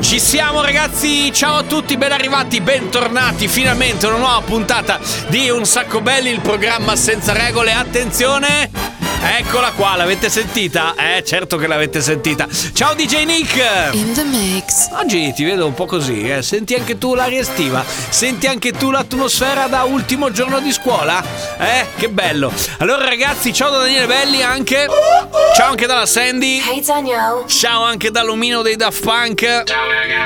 Ci siamo ragazzi, ciao a tutti, ben arrivati, bentornati finalmente una nuova puntata di Un Sacco Belli, il programma senza regole. Attenzione! Eccola qua, l'avete sentita? Eh, certo che l'avete sentita. Ciao DJ Nick! In the mix. Oggi ti vedo un po' così, eh. Senti anche tu l'aria estiva? Senti anche tu l'atmosfera da ultimo giorno di scuola? Eh, che bello. Allora ragazzi, ciao da Daniele Belli anche. Ciao anche dalla Sandy. Hey Daniel. Ciao anche dall'omino dei Daft Punk.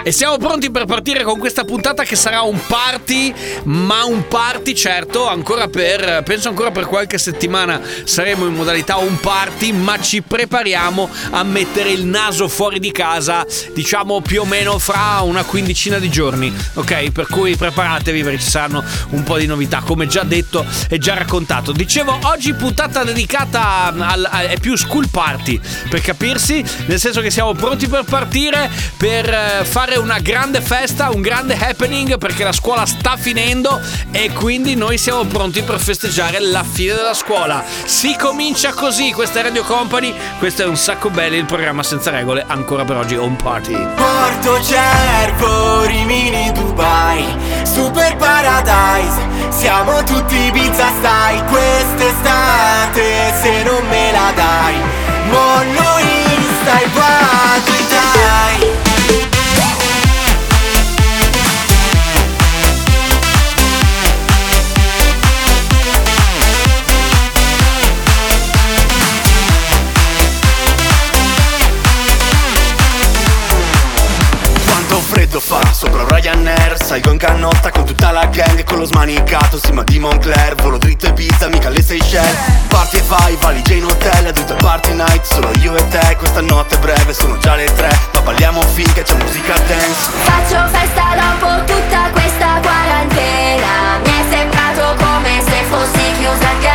E siamo pronti per partire con questa puntata che sarà un party, ma un party certo, ancora per, penso ancora per qualche settimana saremo in modalità un party, ma ci prepariamo a mettere il naso fuori di casa, diciamo più o meno fra una quindicina di giorni, ok? Per cui preparatevi perché ci saranno un po' di novità, come già detto e già raccontato. Dicevo, oggi puntata dedicata al, a- è più school party, per capirsi, nel senso che siamo pronti per partire, per eh, fare una grande festa, un grande happening, perché la scuola sta finendo e quindi noi siamo pronti per festeggiare la fine della scuola. Si comincia così, questa è Radio Company, questo è un sacco belli, il programma senza regole, ancora per oggi Home Party. Porto Cervo, Rimini, Dubai Super Paradise Siamo tutti Ibiza Style Quest'estate se non me la dai Mollo Insta e vado sopra Ryanair Salgo in canotta con tutta la gang con lo smanicato Sima di Moncler. Volo dritto e pizza, mica le Seychelles Parti e vai, valigia in hotel È tutto il party night, solo io e te Questa notte è breve, sono già le tre. Ma balliamo finché c'è musica dance. Faccio festa dopo tutta questa quarantena. Mi è sembrato come se fossi chiusa galera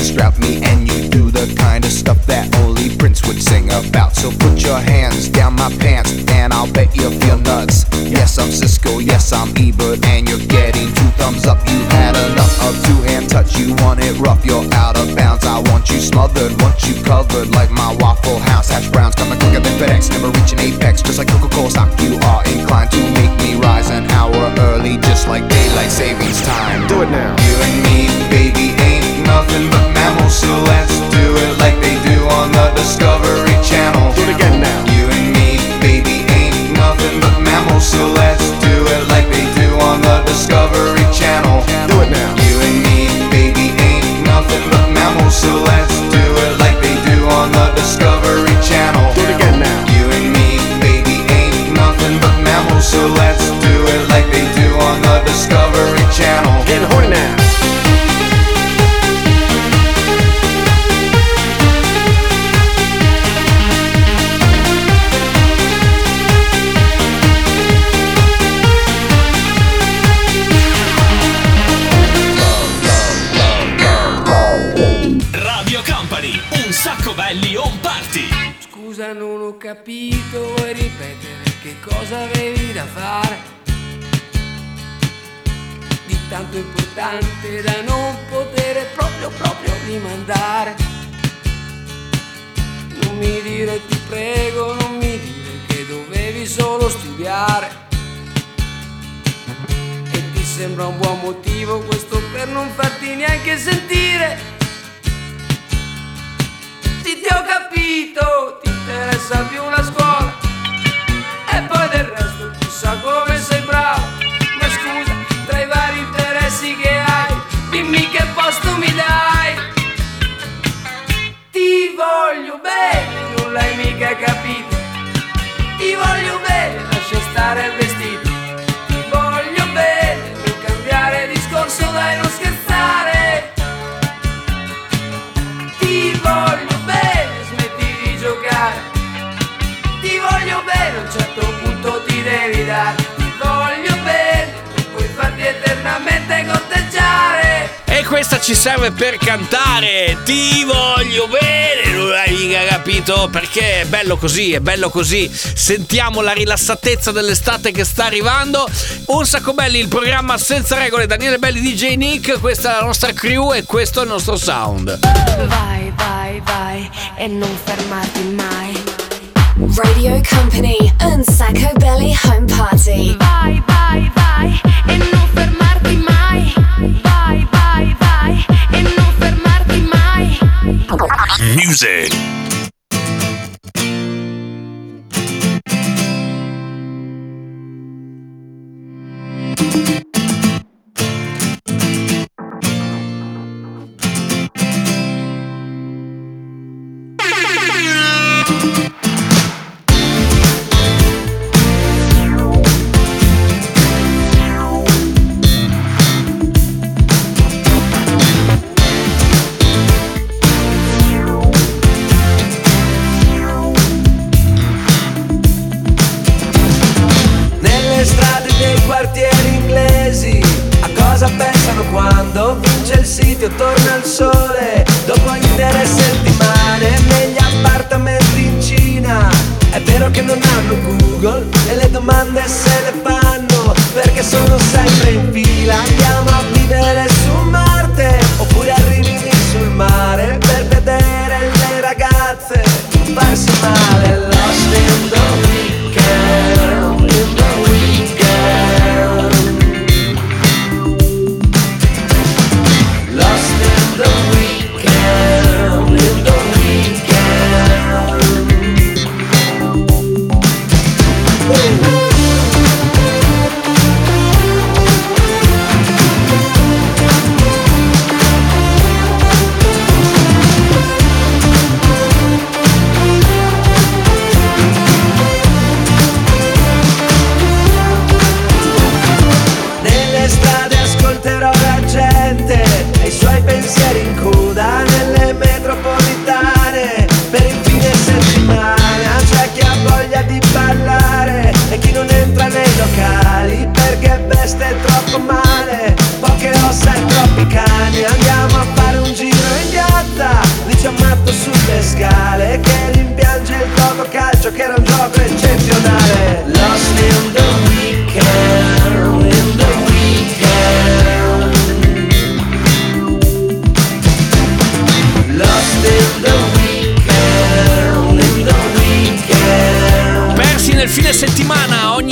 a Me and you do the kind of stuff that only Prince would sing about. So put your hands capito, vuoi ripetere che cosa avevi da fare? Di tanto importante da non poter proprio proprio rimandare. Non mi dire ti prego, non mi dire che dovevi solo studiare. E ti sembra un buon motivo questo per non farti neanche sentire. Capito, ti interessa più la scuola. E poi del resto chissà come sei bravo. Ma scusa, tra i vari interessi che hai, dimmi che posto mi dai. Ti voglio bene, non l'hai mica capito. Ti voglio bene, lascia stare il devi dare. Ti voglio bene, puoi farti eternamente conteggiare. E questa ci serve per cantare. Ti voglio bene, non hai mica capito? Perché è bello così, è bello così. Sentiamo la rilassatezza dell'estate che sta arrivando. Un sacco belli, il programma senza regole. Daniele Belli, DJ Nick. Questa è la nostra crew e questo è il nostro sound. Vai, vai, vai e non fermarti mai. Radio Company and Sacco Belly Home Party. Vai, vai, vai e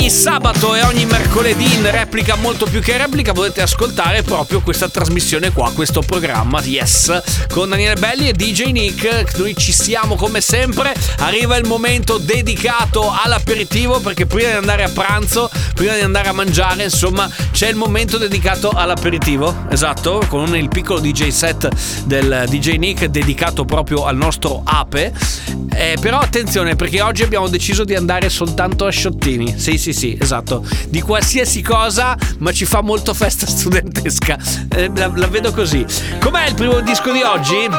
sabato e ogni mercoledì in replica molto più che replica potete ascoltare proprio questa trasmissione qua, questo programma Yes con Daniele Belli e DJ Nick. Noi ci siamo come sempre. Arriva il momento dedicato all'aperitivo perché prima di andare a pranzo, prima di andare a mangiare, insomma, c'è il momento dedicato all'aperitivo. Esatto, con il piccolo DJ set del DJ Nick dedicato proprio al nostro ape. Eh, però attenzione perché oggi abbiamo deciso di andare soltanto a sciottini. Sì, sì, sì, esatto. Di qualsiasi cosa, ma ci fa molto festa studentesca. Eh, la, la vedo così. Com'è il primo disco di oggi?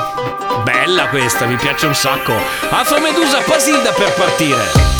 Bella questa, mi piace un sacco. Afro Medusa, Pasilda per partire.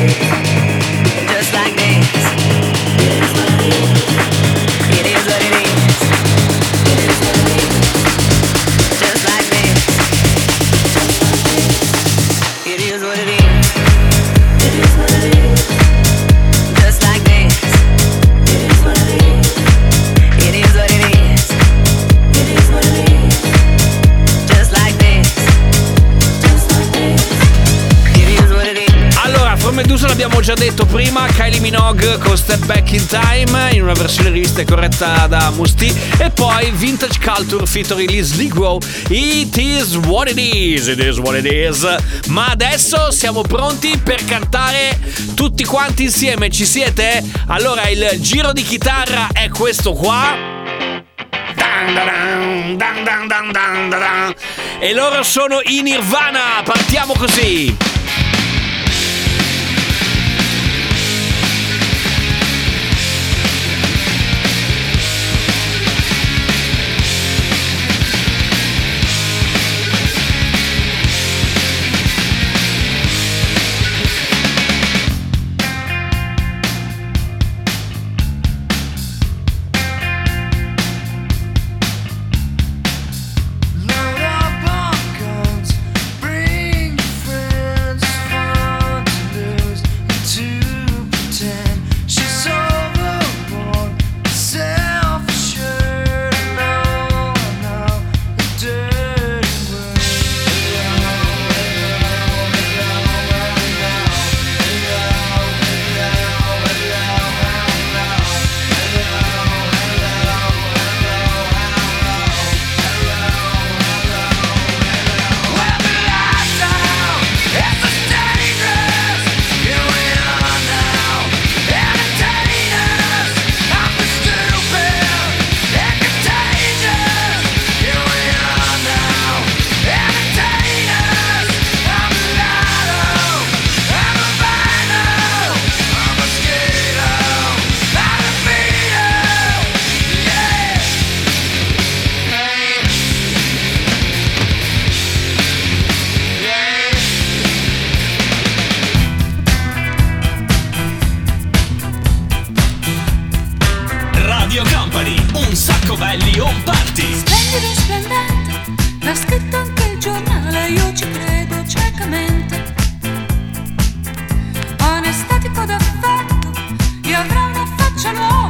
Con Step Back in Time in una versione rivista corretta da Musti e poi Vintage Culture featuring Liz Negro It is what it is, it is what it is. Ma adesso siamo pronti per cantare tutti quanti insieme, ci siete? Allora il giro di chitarra è questo qua. E loro sono in Nirvana, partiamo così. Radio Company, un sacco belli on party. Splendido, splendente, l'ha scritto anche il giornale, io ci credo ciecamente. Anestetico d'affetto, io avrò una faccia nuova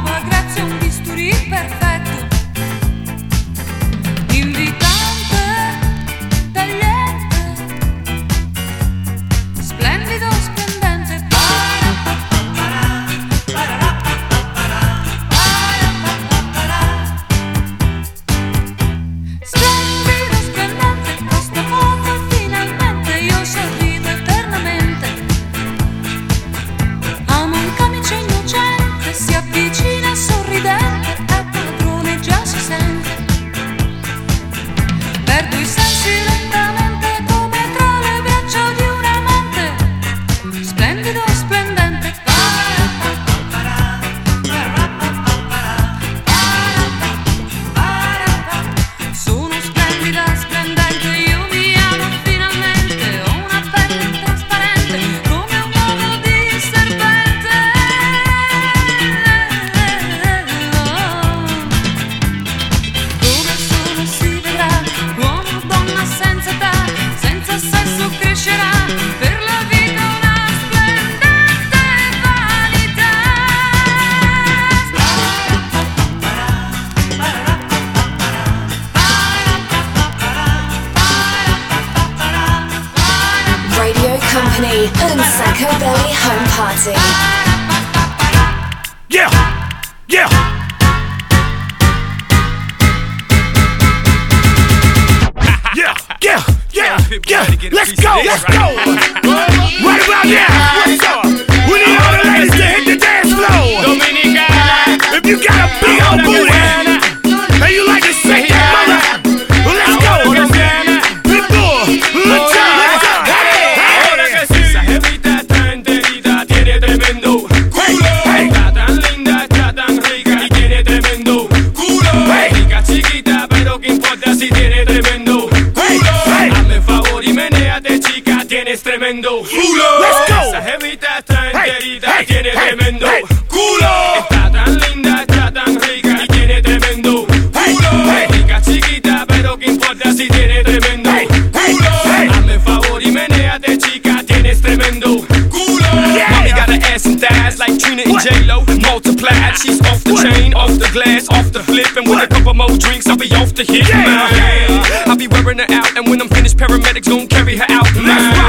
like Trina and J-Lo. Multiplied, she's off the chain, off the glass, off the flip. And with a couple more drinks, I'll be off the hit. Man. I'll be wearing her out, and when I'm finished, paramedics gon' carry her out. Man.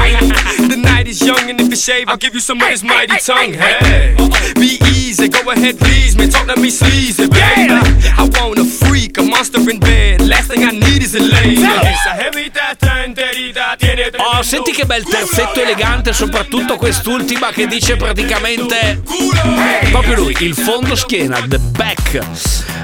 Is young, and if you shave, I'll give you some of this mighty tongue. Hey, be easy, go ahead, please, man. Talk to me sleazy, baby. I want a freak, a monster in bed. Last thing I need is a lady. Oh, senti che bel terzetto elegante, soprattutto quest'ultima che dice praticamente proprio lui, il fondo schiena, the back.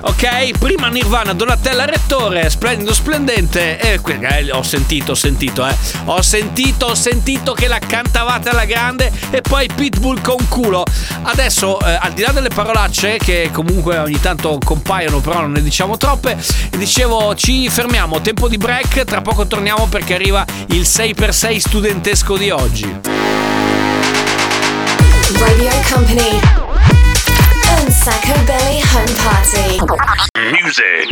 Ok, prima Nirvana, Donatella Rettore, splendido, splendente. E eh, ho sentito, ho sentito, eh. Ho sentito, ho sentito che la cantavate alla grande e poi Pitbull con culo. Adesso, eh, al di là delle parolacce che comunque ogni tanto compaiono, però non ne diciamo troppe, dicevo ci fermiamo, tempo di break, tra poco torniamo perché arriva il 6x6 studentesco di oggi. Radio Company. Un Sacco Belly Home Party. Music.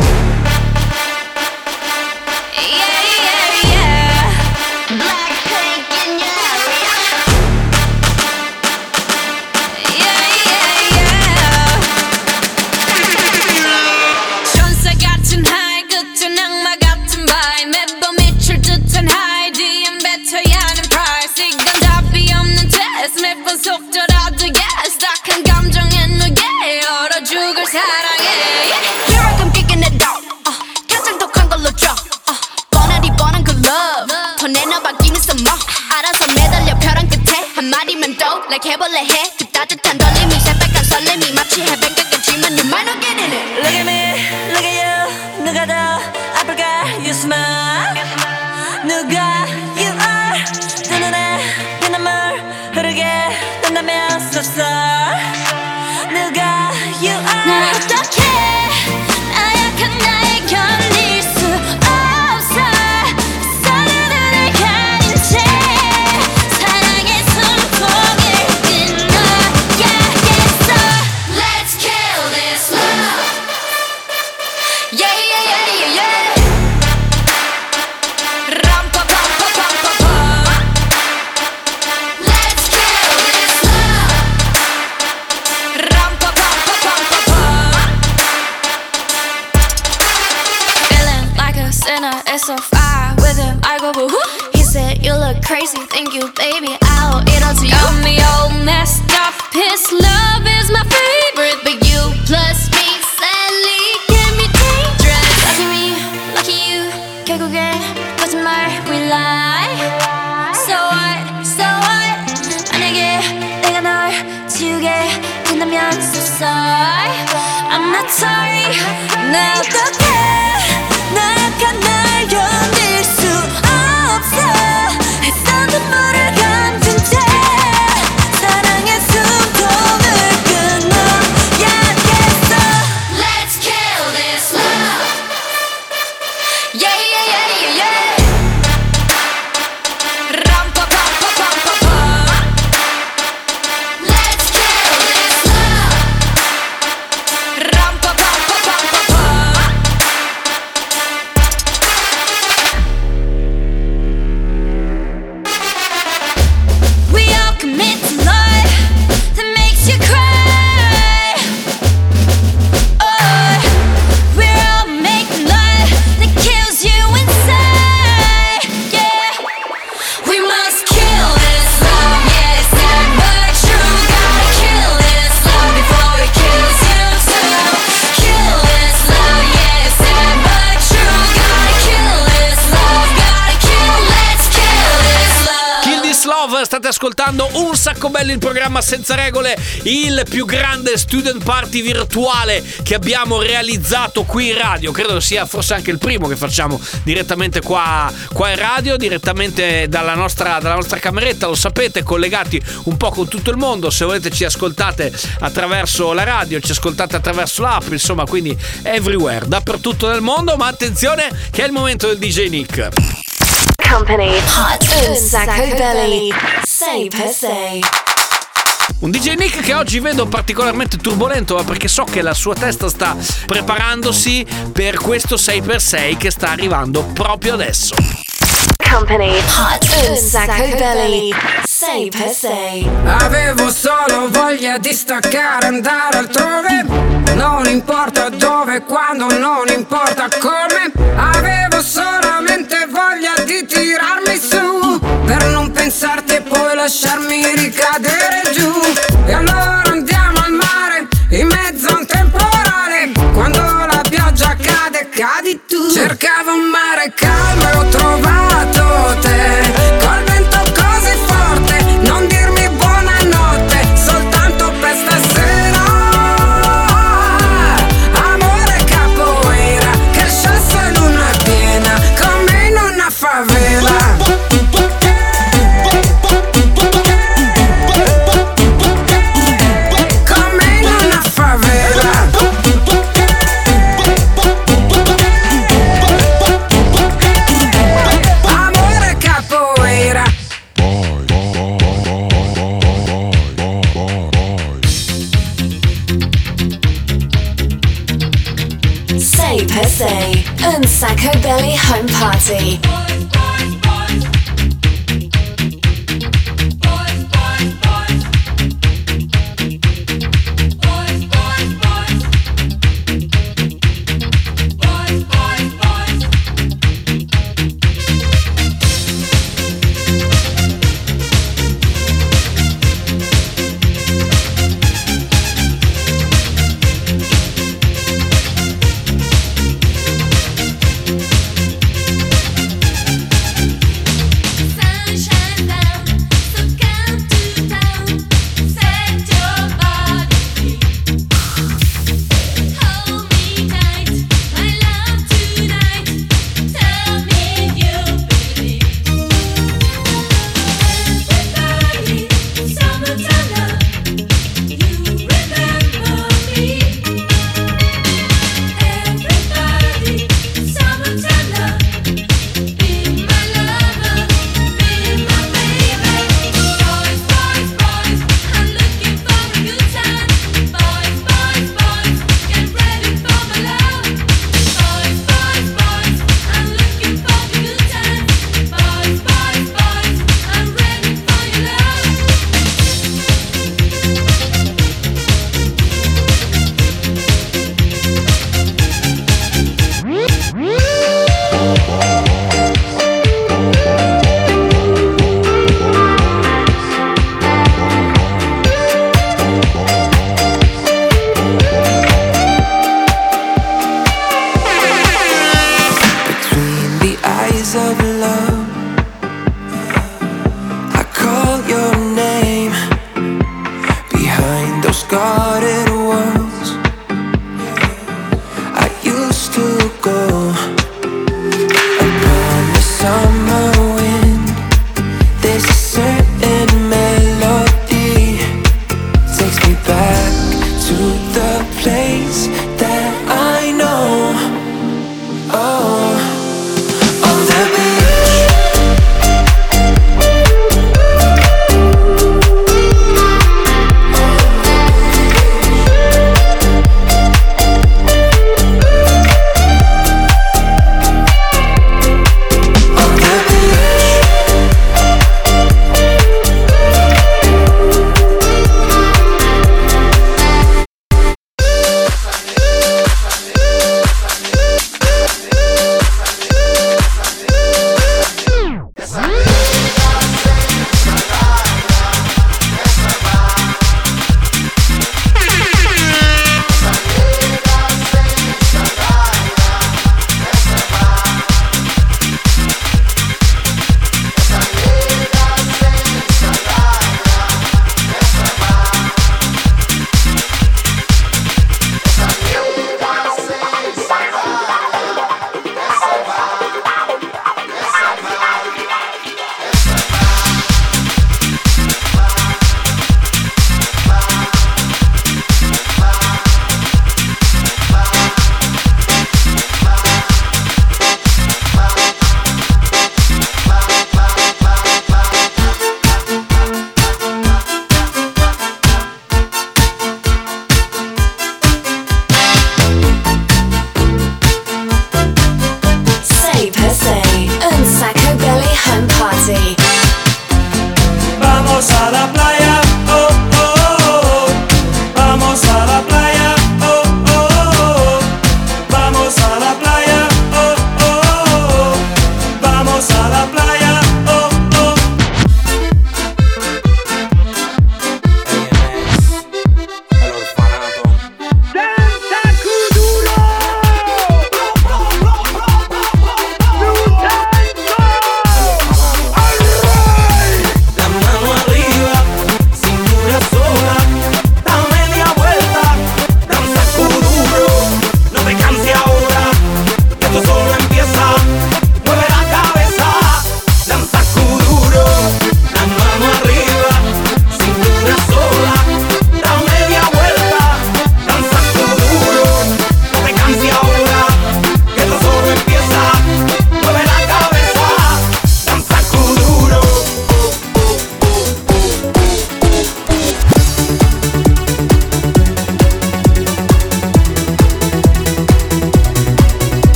Like 해볼래 해그 따뜻한 떨림이 새빨간 설렘이 마치 해변가겠지만 you might not get in it Look at me, look at you. 누가 더 아플까? You smile. 누가 you are. 두 눈에 피눈물 흐르게 된다면 sorry. look crazy, thank you, baby. I'll eat all to you. Got me all messed up. His love is my favorite, but you plus me sadly can be dangerous. Lucky me, lucky you. 결국엔 거짓말 we lie. So what, so what? 만약에 내가 널 지우게 된다면 so sorry. I'm not sorry. 나 어떡해? ascoltando un sacco bello il programma senza regole, il più grande student party virtuale che abbiamo realizzato qui in radio. Credo sia forse anche il primo che facciamo direttamente qua, qua in radio, direttamente dalla nostra, dalla nostra cameretta. Lo sapete, collegati un po' con tutto il mondo. Se volete, ci ascoltate attraverso la radio, ci ascoltate attraverso l'app, insomma, quindi everywhere, dappertutto nel mondo. Ma attenzione, che è il momento del DJ Nick. Company. Hot Un Sacco Belly. Say per se. Un DJ Nick che oggi vedo particolarmente turbolento ma perché so che la sua testa sta preparandosi per questo 6x6 che sta arrivando proprio adesso. Company Hot un sacco belly 6 per 6 Avevo solo voglia di staccare, andare altrove. Non importa dove, quando, non importa come. Avevo solamente voglia di tirarmi su. Per non pensarti e poi lasciarmi ricadere giù. E allora andiamo al mare, in mezzo a un temporale. Quando la pioggia cade, cadi tu. Cercavo un mare calmo e ho trovato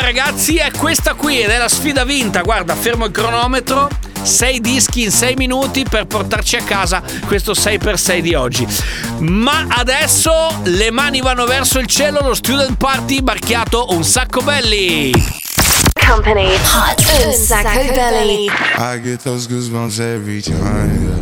ragazzi è questa qui ed è la sfida vinta. Guarda, fermo il cronometro. 6 dischi in 6 minuti per portarci a casa questo 6x6 di oggi. Ma adesso le mani vanno verso il cielo, lo student party barchiato un sacco belli. Company Hot un sacco belly. I get those goosebumps every time yeah.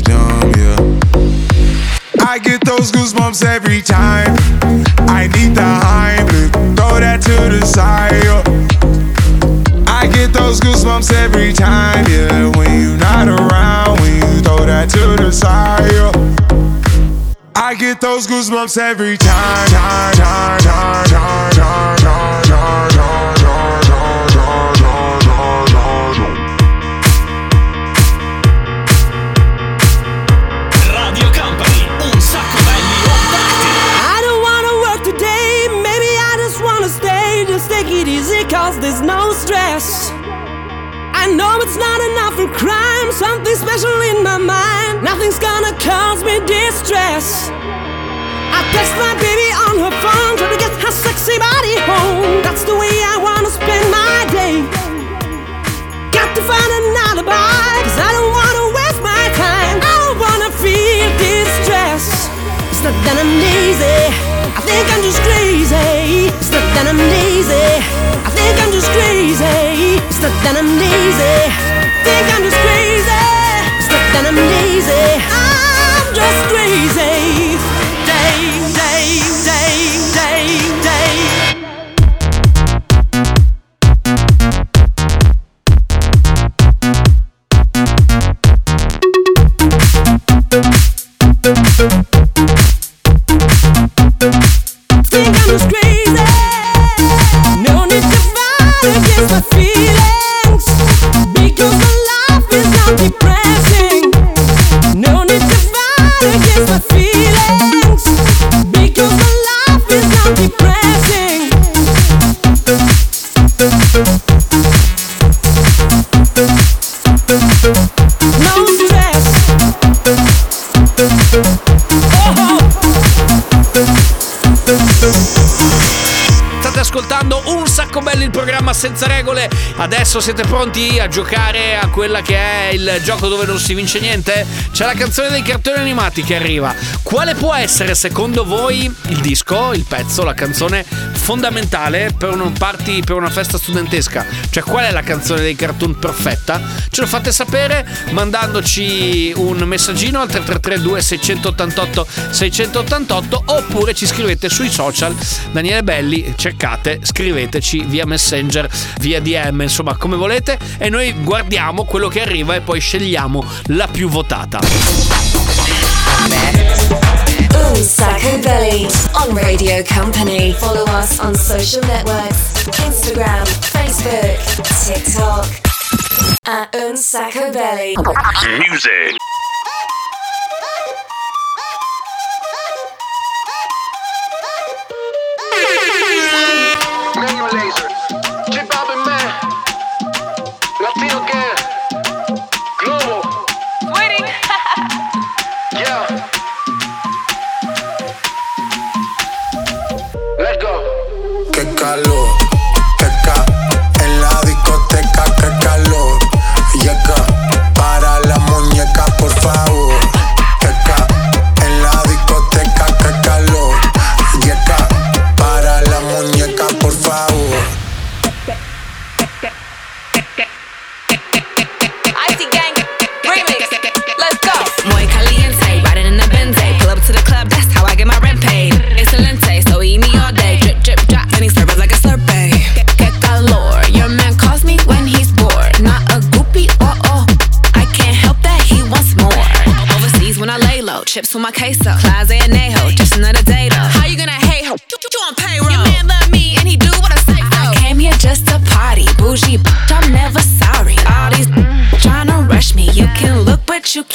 I get those goosebumps every time. I need the Heimlich, throw that to the side. yeah. I get those goosebumps every time, yeah. When you're not around, when you throw that to the side. yeah. I get those goosebumps every time, time, time, time, time, time, time, time, time, time, time, time, time. Crime, something special in my mind. Nothing's gonna cause me distress. I text my baby on her phone, try to get her sexy body home. That's the way I wanna spend my day. Got to find an alibi, cause I don't wanna waste my time. I don't wanna feel distress. It's not that I'm lazy, I think I'm just crazy. It's not that I'm lazy, I think I'm just crazy. It's not that I'm lazy, think I'm just crazy. It's not I'm lazy, I'm just crazy. Adesso siete pronti a giocare a quella che è il gioco dove non si vince niente? C'è la canzone dei cartoni animati che arriva. Quale può essere secondo voi il disco, il pezzo, la canzone fondamentale per un party, per una festa studentesca? Cioè qual è la canzone dei cartoon perfetta? Ce lo fate sapere mandandoci un messaggino al 3332 688 688 oppure ci scrivete sui social Daniele Belli, cercate, scriveteci via Messenger, via DM, insomma come volete e noi guardiamo quello che arriva e poi scegliamo la più votata. Un sacco belly on Radio Company. Follow us on social networks Instagram, Facebook, TikTok. At Un sacco belly. Music. Manual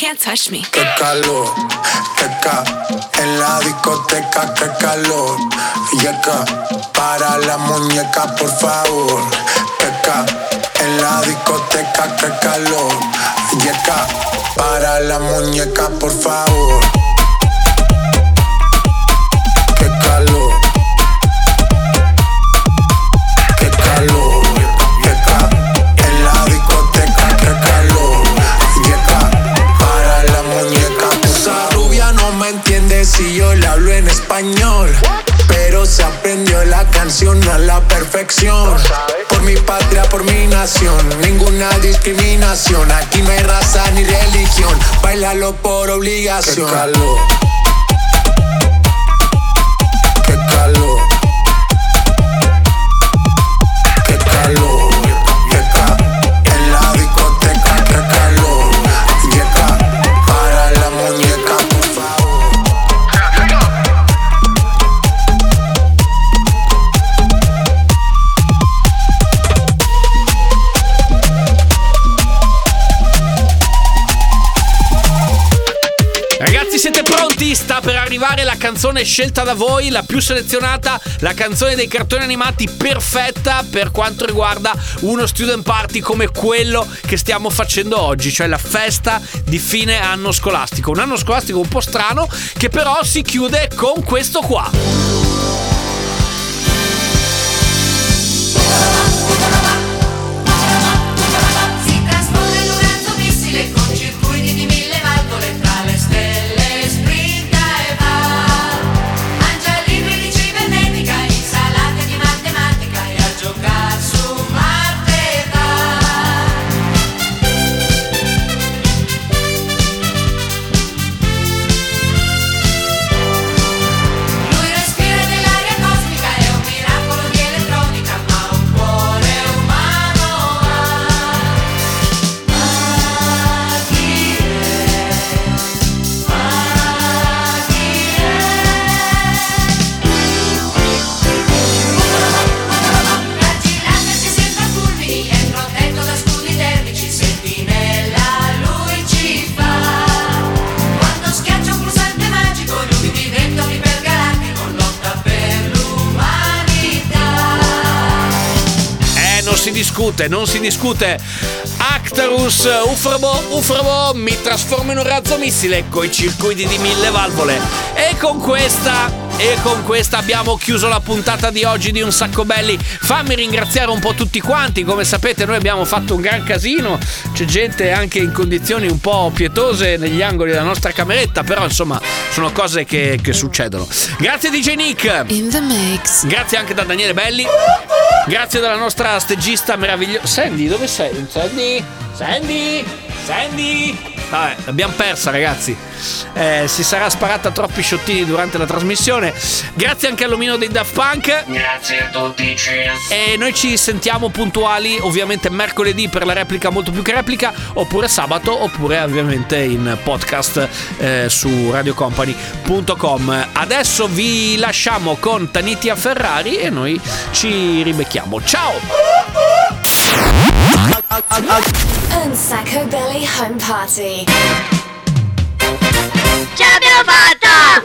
can't touch me. Qué calor, qué ca en la discoteca, qué calor. Yeca, para la muñeca, por favor. Qué ca en la discoteca, qué calor. Yeca, para la muñeca, por favor. Por mi patria, por mi nación. Ninguna discriminación. Aquí no hay raza ni religión. Bailalo por obligación. Calor. Sta per arrivare la canzone scelta da voi, la più selezionata, la canzone dei cartoni animati perfetta per quanto riguarda uno student party come quello che stiamo facendo oggi, cioè la festa di fine anno scolastico. Un anno scolastico un po' strano che però si chiude con questo qua. Discute, non si discute. Actarus, Ufrabo, Ufrabo, mi trasformo in un razzo missile coi circuiti di mille valvole. E con questa. E con questa abbiamo chiuso la puntata di oggi di Un Sacco Belli. Fammi ringraziare un po' tutti quanti. Come sapete, noi abbiamo fatto un gran casino. C'è gente anche in condizioni un po' pietose negli angoli della nostra cameretta. Però, insomma, sono cose che, che succedono. Grazie, DJ Nick. In the mix. Grazie anche da Daniele Belli. Grazie dalla nostra stegista meravigliosa. Sandy, dove sei? Sandy? Sandy? Sandy? Vabbè, l'abbiamo persa, ragazzi. Eh, si sarà sparata troppi sciottini durante la trasmissione. Grazie anche all'omino dei Daft Punk. Grazie a tutti, cheers. E noi ci sentiamo puntuali, ovviamente mercoledì per la replica molto più che replica, oppure sabato, oppure ovviamente in podcast eh, su radiocompany.com. Adesso vi lasciamo con Tanitia Ferrari e noi ci ribecchiamo. Ciao! Un Sacco Belly Home Party. Ce l'abbiamo fatta!